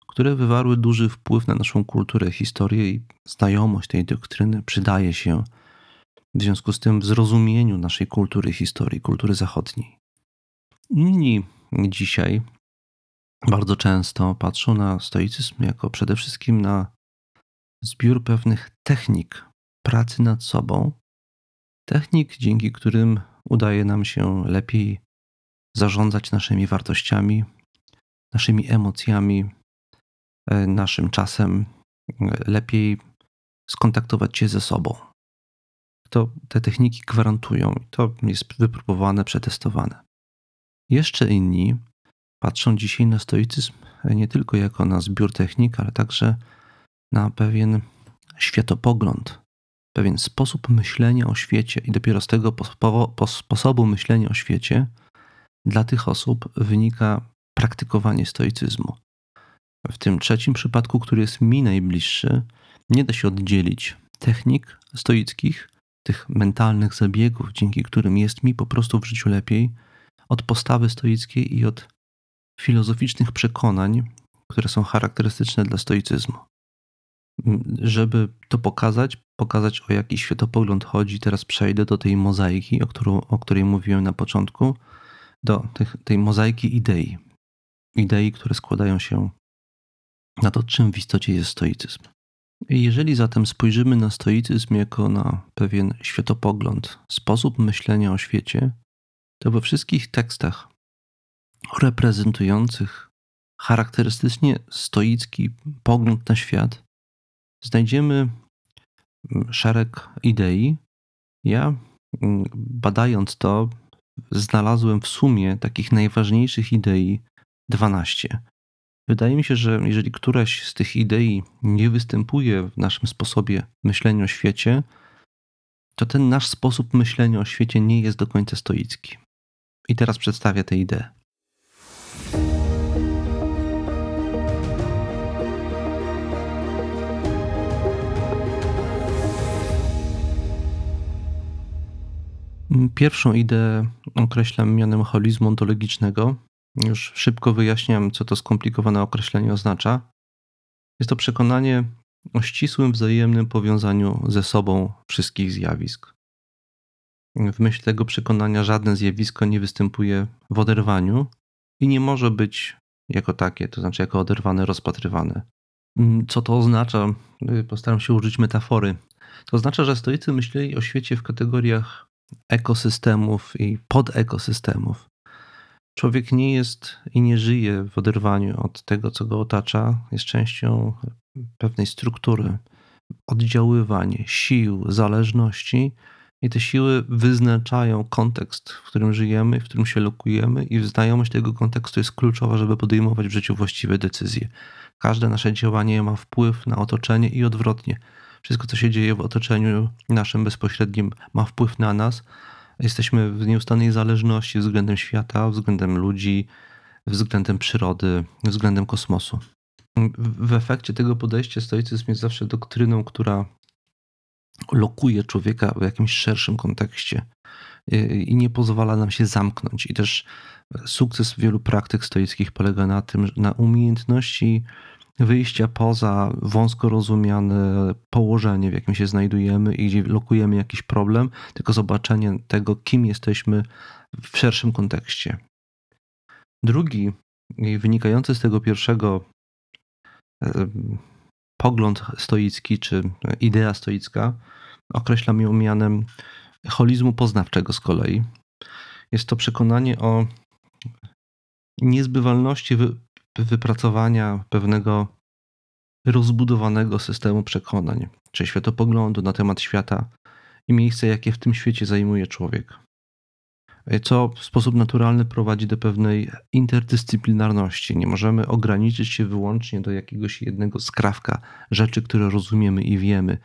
które wywarły duży wpływ na naszą kulturę, historię i znajomość tej doktryny przydaje się w związku z tym w zrozumieniu naszej kultury, historii, kultury zachodniej. Inni dzisiaj bardzo często patrzą na stoicyzm jako przede wszystkim na zbiór pewnych technik pracy nad sobą, technik, dzięki którym udaje nam się lepiej zarządzać naszymi wartościami, naszymi emocjami, naszym czasem e, lepiej skontaktować się ze sobą. To te techniki gwarantują i to jest wypróbowane, przetestowane. Jeszcze inni patrzą dzisiaj na stoicyzm nie tylko jako na zbiór technik, ale także na pewien światopogląd, pewien sposób myślenia o świecie, i dopiero z tego sposobu myślenia o świecie dla tych osób wynika praktykowanie stoicyzmu. W tym trzecim przypadku, który jest mi najbliższy, nie da się oddzielić technik stoickich, tych mentalnych zabiegów, dzięki którym jest mi po prostu w życiu lepiej, od postawy stoickiej i od filozoficznych przekonań, które są charakterystyczne dla stoicyzmu. Żeby to pokazać, pokazać o jaki światopogląd chodzi, teraz przejdę do tej mozaiki, o, którą, o której mówiłem na początku, do tych, tej mozaiki idei. Idei, które składają się na to, czym w istocie jest stoicyzm. Jeżeli zatem spojrzymy na stoicyzm jako na pewien światopogląd, sposób myślenia o świecie, to we wszystkich tekstach reprezentujących charakterystycznie stoicki pogląd na świat znajdziemy mm, szereg idei. Ja, mm, badając to, znalazłem w sumie takich najważniejszych idei 12. Wydaje mi się, że jeżeli któraś z tych idei nie występuje w naszym sposobie myślenia o świecie, to ten nasz sposób myślenia o świecie nie jest do końca stoicki. I teraz przedstawię tę ideę. Pierwszą ideę określam mianem holizmu ontologicznego. Już szybko wyjaśniam, co to skomplikowane określenie oznacza. Jest to przekonanie o ścisłym wzajemnym powiązaniu ze sobą wszystkich zjawisk. W myśl tego przekonania żadne zjawisko nie występuje w oderwaniu i nie może być jako takie, to znaczy jako oderwane, rozpatrywane. Co to oznacza? Postaram się użyć metafory. To oznacza, że stoicy myśleli o świecie w kategoriach ekosystemów i podekosystemów. Człowiek nie jest i nie żyje w oderwaniu od tego, co go otacza, jest częścią pewnej struktury, oddziaływań, sił, zależności, i te siły wyznaczają kontekst, w którym żyjemy, w którym się lokujemy, i znajomość tego kontekstu jest kluczowa, żeby podejmować w życiu właściwe decyzje. Każde nasze działanie ma wpływ na otoczenie i odwrotnie. Wszystko, co się dzieje w otoczeniu naszym bezpośrednim, ma wpływ na nas. Jesteśmy w nieustannej zależności względem świata, względem ludzi, względem przyrody, względem kosmosu. W efekcie tego podejścia stoicyzm jest zawsze doktryną, która lokuje człowieka w jakimś szerszym kontekście i nie pozwala nam się zamknąć. I też sukces wielu praktyk stoickich polega na tym, na umiejętności wyjścia poza wąsko rozumiane położenie, w jakim się znajdujemy i gdzie lokujemy jakiś problem, tylko zobaczenie tego, kim jesteśmy w szerszym kontekście. Drugi, wynikający z tego pierwszego pogląd stoicki czy idea stoicka, określam ją mianem holizmu poznawczego z kolei. Jest to przekonanie o niezbywalności wypracowania pewnego rozbudowanego systemu przekonań, czy światopoglądu na temat świata i miejsca, jakie w tym świecie zajmuje człowiek co w sposób naturalny prowadzi do pewnej interdyscyplinarności. Nie możemy ograniczyć się wyłącznie do jakiegoś jednego skrawka rzeczy, które rozumiemy i wiemy.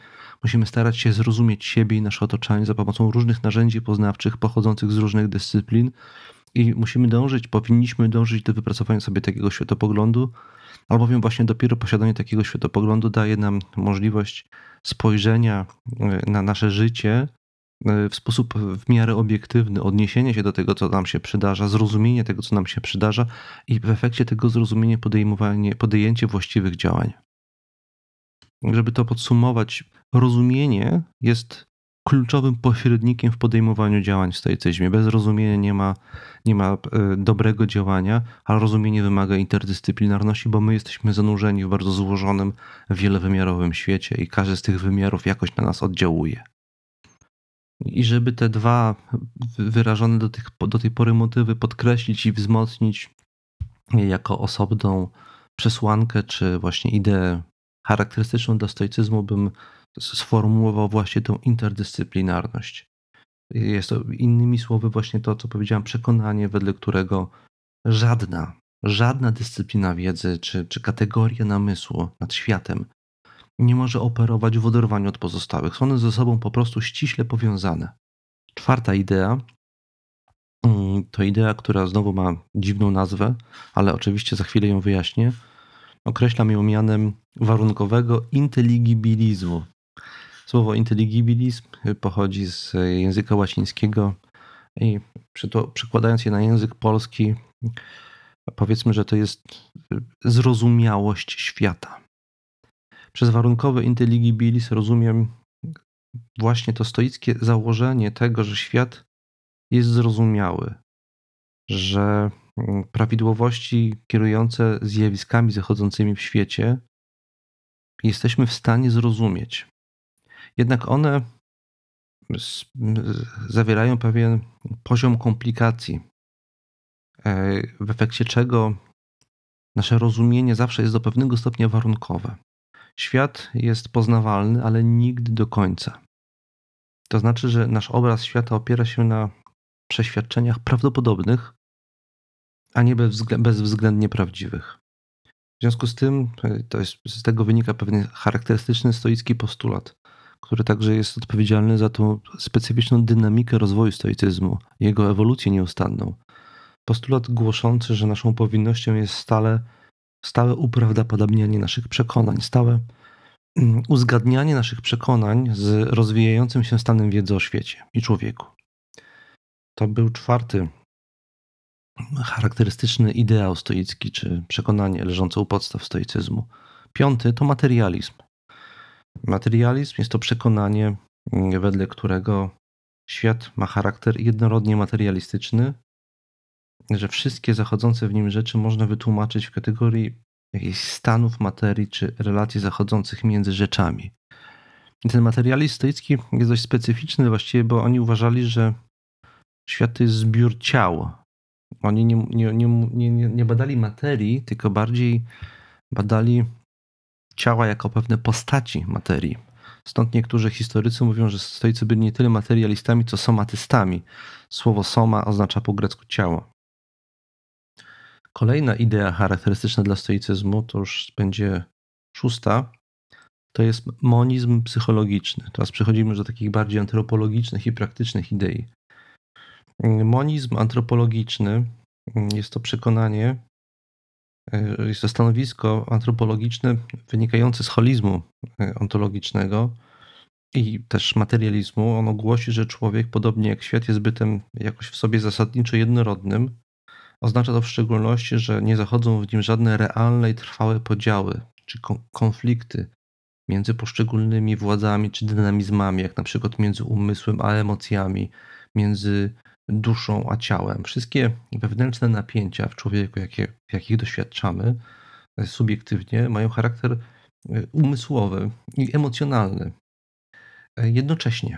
Musimy starać się zrozumieć siebie i nasze otoczenie za pomocą różnych narzędzi poznawczych pochodzących z różnych dyscyplin i musimy dążyć, powinniśmy dążyć do wypracowania sobie takiego światopoglądu, albowiem właśnie dopiero posiadanie takiego światopoglądu daje nam możliwość spojrzenia na nasze życie E, w sposób w miarę obiektywny odniesienie się do tego, co nam się przydarza, zrozumienie tego, co nam się przydarza i w efekcie tego zrozumienie podejmowanie, podjęcie właściwych działań. Żeby to podsumować, rozumienie jest kluczowym pośrednikiem w podejmowaniu działań w stoicyzmie. Bez rozumienia nie ma, nie ma e, dobrego działania, a rozumienie wymaga interdyscyplinarności, bo my jesteśmy zanurzeni w bardzo złożonym, wielowymiarowym świecie i każdy z tych wymiarów jakoś na nas oddziałuje. I żeby te dwa wyrażone do, tych, do tej pory motywy podkreślić i wzmocnić jako osobną przesłankę, czy właśnie ideę charakterystyczną dla stoicyzmu, bym sformułował właśnie tą interdyscyplinarność. Jest to innymi słowy właśnie to, co powiedziałem, przekonanie, wedle którego żadna, żadna dyscyplina wiedzy czy, czy kategoria namysłu nad światem nie może operować w oderwaniu od pozostałych. Są one ze sobą po prostu ściśle powiązane. Czwarta idea mm, to idea, która znowu ma dziwną nazwę, ale oczywiście za chwilę ją wyjaśnię. Określam ją mianem warunkowego inteligibilizmu. Słowo intelligibilizm pochodzi z języka łacińskiego i przekładając je na język polski, powiedzmy, że to jest zrozumiałość świata. Przez warunkowy intelligibilis rozumiem właśnie to stoickie założenie tego, że świat jest zrozumiały, że prawidłowości kierujące zjawiskami zachodzącymi w świecie jesteśmy w stanie zrozumieć. Jednak one zawierają pewien poziom komplikacji, e, w efekcie czego nasze rozumienie zawsze jest do pewnego stopnia warunkowe. Świat jest poznawalny, ale nigdy do końca. To znaczy, że nasz obraz świata opiera się na przeświadczeniach prawdopodobnych, a nie bezwzględnie prawdziwych. W związku z tym, e, to jest, z tego wynika pewien charakterystyczny stoicki postulat, który także jest odpowiedzialny za tą specyficzną dynamikę rozwoju stoicyzmu, jego ewolucję nieustanną. Postulat głoszący, że naszą powinnością jest stale, stałe uprawdopodobnianie naszych przekonań, stałe mm, uzgadnianie naszych przekonań z rozwijającym się stanem wiedzy o świecie i człowieku. To był czwarty charakterystyczny ideał stoicki, czy przekonanie leżące u podstaw stoicyzmu. Piąty to materializm. Materializm jest to przekonanie, wedle którego świat ma charakter jednorodnie materialistyczny, że wszystkie zachodzące w nim rzeczy można wytłumaczyć w kategorii jakichś stanów materii czy relacji zachodzących między rzeczami. I ten materializm stoicki jest dość specyficzny właściwie, bo oni uważali, że świat to jest zbiór ciał. Oni nie, nie, nie, nie, nie badali materii, tylko bardziej badali ciała jako pewne postaci materii. Stąd niektórzy historycy mówią, że stoicy byli nie tyle materialistami, co somatystami. Słowo soma oznacza po grecku ciało. Kolejna idea charakterystyczna dla stoicyzmu, to już będzie szósta, to jest monizm psychologiczny. Teraz przechodzimy do takich bardziej antropologicznych i praktycznych idei. Monizm antropologiczny jest to przekonanie, jest to stanowisko antropologiczne wynikające z holizmu e, ontologicznego i też materializmu. Ono głosi, że człowiek, podobnie jak świat, jest bytem jakoś w sobie zasadniczo jednorodnym. Oznacza to w szczególności, że nie zachodzą w nim żadne realne i trwałe podziały czy konflikty między poszczególnymi władzami czy dynamizmami, jak na przykład między umysłem a emocjami, między duszą a ciałem. Wszystkie wewnętrzne napięcia w człowieku, jakie, jakich doświadczamy e, subiektywnie, mają charakter e, umysłowy i emocjonalny. E, jednocześnie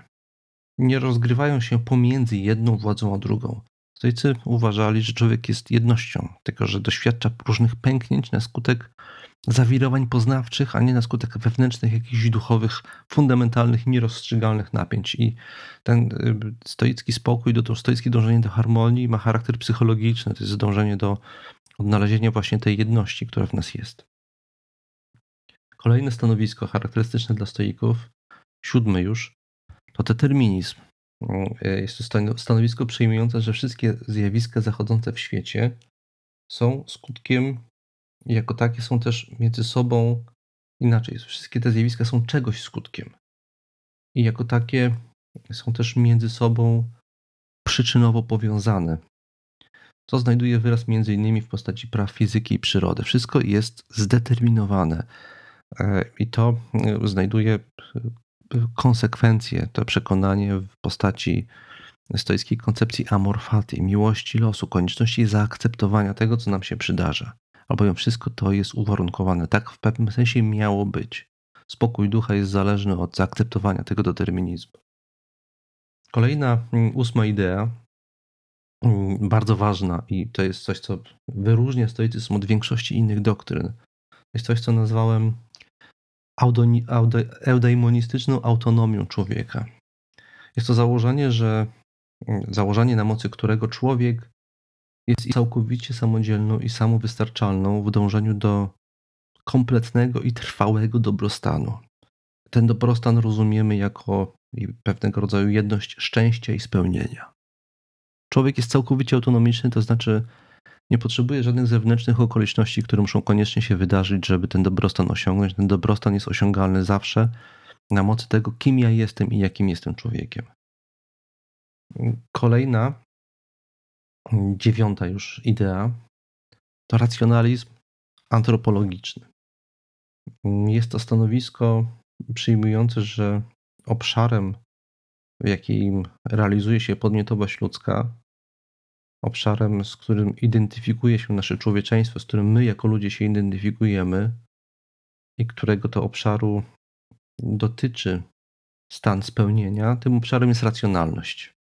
nie rozgrywają się pomiędzy jedną władzą a drugą. Stoicy uważali, że człowiek jest jednością, tylko że doświadcza różnych pęknięć na skutek zawirowań poznawczych, a nie na skutek wewnętrznych, jakichś duchowych, fundamentalnych, nierozstrzygalnych napięć. I ten y, stoicki spokój, to stoickie dążenie do harmonii ma charakter psychologiczny, to jest dążenie do odnalezienia właśnie tej jedności, która w nas jest. Kolejne stanowisko charakterystyczne dla stoików, siódme już, to determinizm. Jest to stanowisko przyjmujące, że wszystkie zjawiska zachodzące w świecie są skutkiem jako takie są też między sobą inaczej. Wszystkie te zjawiska są czegoś skutkiem. I jako takie są też między sobą przyczynowo powiązane. To znajduje wyraz innymi w postaci praw fizyki i przyrody. Wszystko jest zdeterminowane e, i to e, znajduje e, konsekwencje, to przekonanie w postaci stoickiej koncepcji amorfati, miłości losu, konieczności zaakceptowania tego, co nam się przydarza albowiem wszystko to jest uwarunkowane. Tak w pewnym sensie miało być. Spokój ducha jest zależny od zaakceptowania tego determinizmu. Kolejna, mm, ósma idea, mm, bardzo ważna i to jest coś, co wyróżnia stoicyzm od większości innych doktryn. Jest coś, co nazwałem eudaimonistyczną autonomią człowieka. Jest to założenie, że mm, założenie na mocy którego człowiek jest całkowicie samodzielną i samowystarczalną w dążeniu do kompletnego i trwałego dobrostanu. ten dobrostan rozumiemy jako pewnego rodzaju jedność szczęścia i spełnienia. Człowiek jest całkowicie autonomiczny, to znaczy nie potrzebuje żadnych zewnętrznych okoliczności, które muszą koniecznie się wydarzyć, żeby ten dobrostan osiągnąć. Ten dobrostan jest osiągalny zawsze na mocy tego, kim ja jestem i jakim jestem człowiekiem. Kolejna, dziewiąta już idea to racjonalizm antropologiczny. Jest to stanowisko przyjmujące, że obszarem, w jakim realizuje się podmiotowość ludzka, obszarem, z którym identyfikuje się nasze człowieczeństwo, z którym my jako ludzie się identyfikujemy i którego to obszaru dotyczy stan spełnienia, tym obszarem jest racjonalność.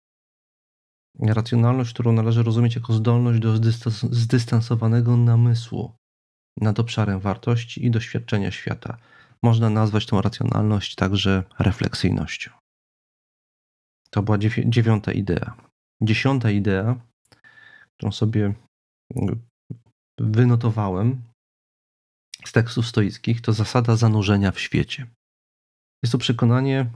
Racjonalność, którą należy rozumieć jako zdolność do zdystansowanego namysłu nad obszarem wartości i doświadczenia świata. Można nazwać tą racjonalność także refleksyjnością. To była dziewiąta idea. Dziesiąta idea, którą sobie mm, wynotowałem z tekstów stoickich, to zasada zanurzenia w świecie. Jest to przekonanie,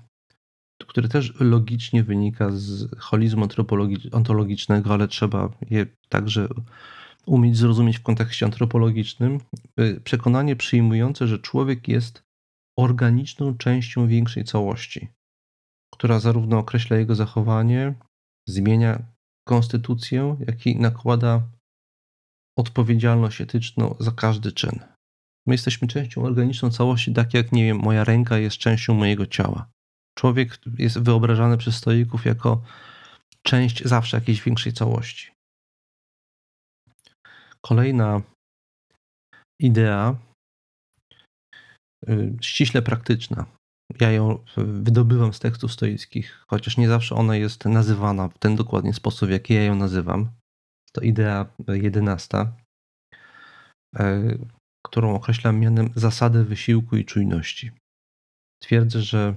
które też logicznie wynika z holizmu ontologicznego, ale trzeba je także umieć zrozumieć w kontekście antropologicznym. Y, przekonanie przyjmujące, że człowiek jest organiczną częścią większej całości, która zarówno określa jego zachowanie, zmienia konstytucję, jak i nakłada odpowiedzialność etyczną za każdy czyn. My jesteśmy częścią organiczną całości, tak jak, nie wiem, moja ręka jest częścią mojego ciała. Człowiek jest wyobrażany przez stoików jako część zawsze jakiejś większej całości. Kolejna idea, y, ściśle praktyczna. Ja ją wydobywam z tekstów stoickich, chociaż nie zawsze ona jest nazywana w ten dokładnie sposób, jaki ja ją nazywam. To idea jedenasta, y, którą określam mianem zasady wysiłku i czujności. Twierdzę, że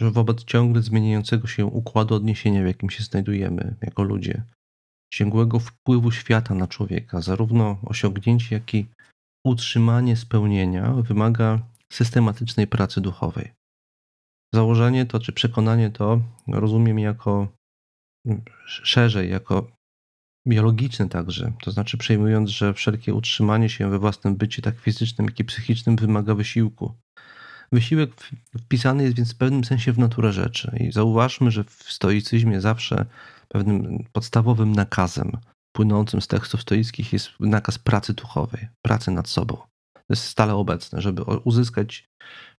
wobec ciągle zmieniającego się układu odniesienia, w jakim się znajdujemy jako ludzie, ciągłego wpływu świata na człowieka, zarówno osiągnięcie, jak i utrzymanie spełnienia wymaga systematycznej pracy duchowej. Założenie to, czy przekonanie to rozumiem jako szerzej, jako biologiczne także, to znaczy przejmując, że wszelkie utrzymanie się we własnym bycie, tak fizycznym, jak i psychicznym, wymaga wysiłku. Wysiłek wpisany jest więc w pewnym sensie w naturę rzeczy. I zauważmy, że w stoicyzmie zawsze pewnym podstawowym nakazem płynącym z tekstów stoickich jest nakaz pracy duchowej, pracy nad sobą. To jest stale obecne, żeby uzyskać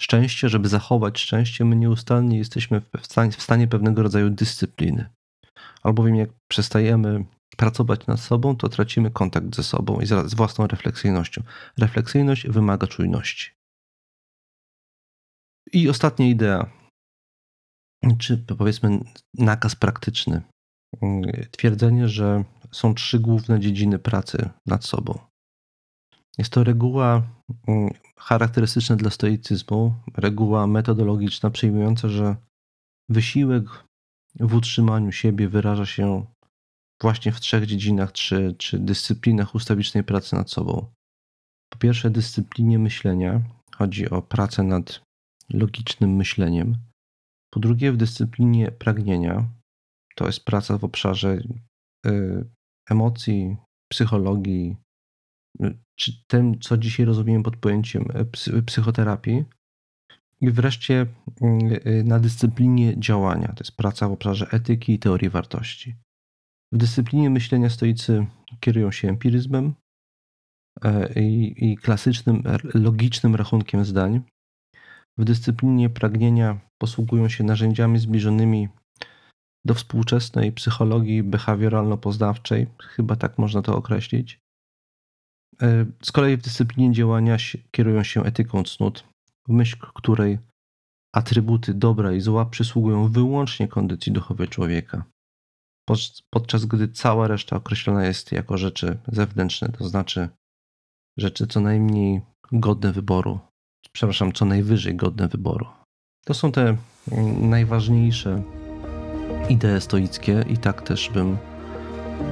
szczęście, żeby zachować szczęście, my nieustannie jesteśmy w stanie, w stanie pewnego rodzaju dyscypliny. Albowiem jak przestajemy pracować nad sobą, to tracimy kontakt ze sobą i z własną refleksyjnością. Refleksyjność wymaga czujności. I ostatnia idea, czy powiedzmy nakaz praktyczny. Twierdzenie, że są trzy główne dziedziny pracy nad sobą. Jest to reguła mm, charakterystyczna dla stoicyzmu, reguła metodologiczna, przyjmująca, że wysiłek w utrzymaniu siebie wyraża się właśnie w trzech dziedzinach czy, czy dyscyplinach ustawicznej pracy nad sobą. Po pierwsze, dyscyplinie myślenia. Chodzi o pracę nad logicznym myśleniem. Po drugie, w dyscyplinie pragnienia. To jest praca w obszarze y, emocji, psychologii, y, czy tym, co dzisiaj rozumiemy pod pojęciem y, psychoterapii. I wreszcie na dyscyplinie działania. To jest praca w obszarze etyki i teorii wartości. W dyscyplinie myślenia stoicy kierują się empiryzmem i, i klasycznym, logicznym rachunkiem zdań. W dyscyplinie pragnienia posługują się narzędziami zbliżonymi do współczesnej psychologii behawioralno-poznawczej, chyba tak można to określić. E, z kolei w dyscyplinie działania kierują się etyką cnót, w myśl której atrybuty dobra i zła przysługują wyłącznie kondycji duchowej człowieka podczas gdy cała reszta określona jest jako rzeczy zewnętrzne, to znaczy rzeczy co najmniej godne wyboru, przepraszam, co najwyżej godne wyboru. To są te najważniejsze idee stoickie i tak też bym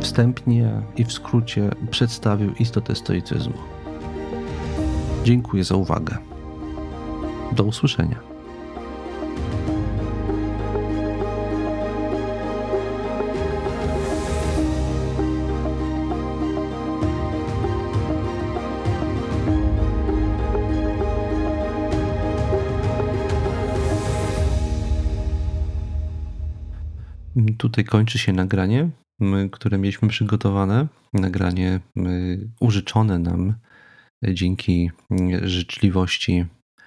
wstępnie i w skrócie przedstawił istotę stoicyzmu. Dziękuję za uwagę. Do usłyszenia. Tutaj kończy się nagranie, które mieliśmy przygotowane. Nagranie użyczone nam dzięki życzliwości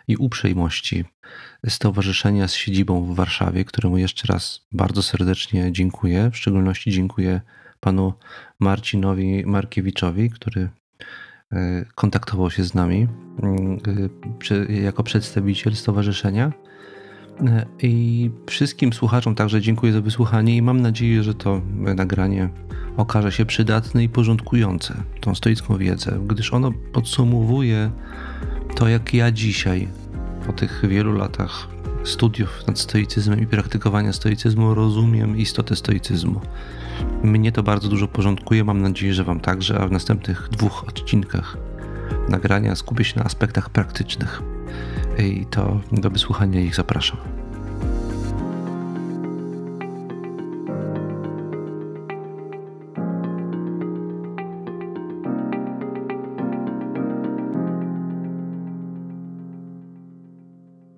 i uprzejmości Stowarzyszenia z siedzibą w Warszawie, któremu jeszcze raz bardzo serdecznie dziękuję. W szczególności dziękuję panu Marcinowi Markiewiczowi, który kontaktował się z nami jako przedstawiciel stowarzyszenia. I wszystkim słuchaczom także dziękuję za wysłuchanie i mam nadzieję, że to nagranie okaże się przydatne i porządkujące tą stoicką wiedzę, gdyż ono podsumowuje to, jak ja dzisiaj, po tych wielu latach studiów nad stoicyzmem i praktykowania stoicyzmu, rozumiem istotę stoicyzmu. Mnie to bardzo dużo porządkuje, mam nadzieję, że Wam także, a w następnych dwóch odcinkach nagrania skupię się na aspektach praktycznych. I to do wysłuchania ich zapraszam.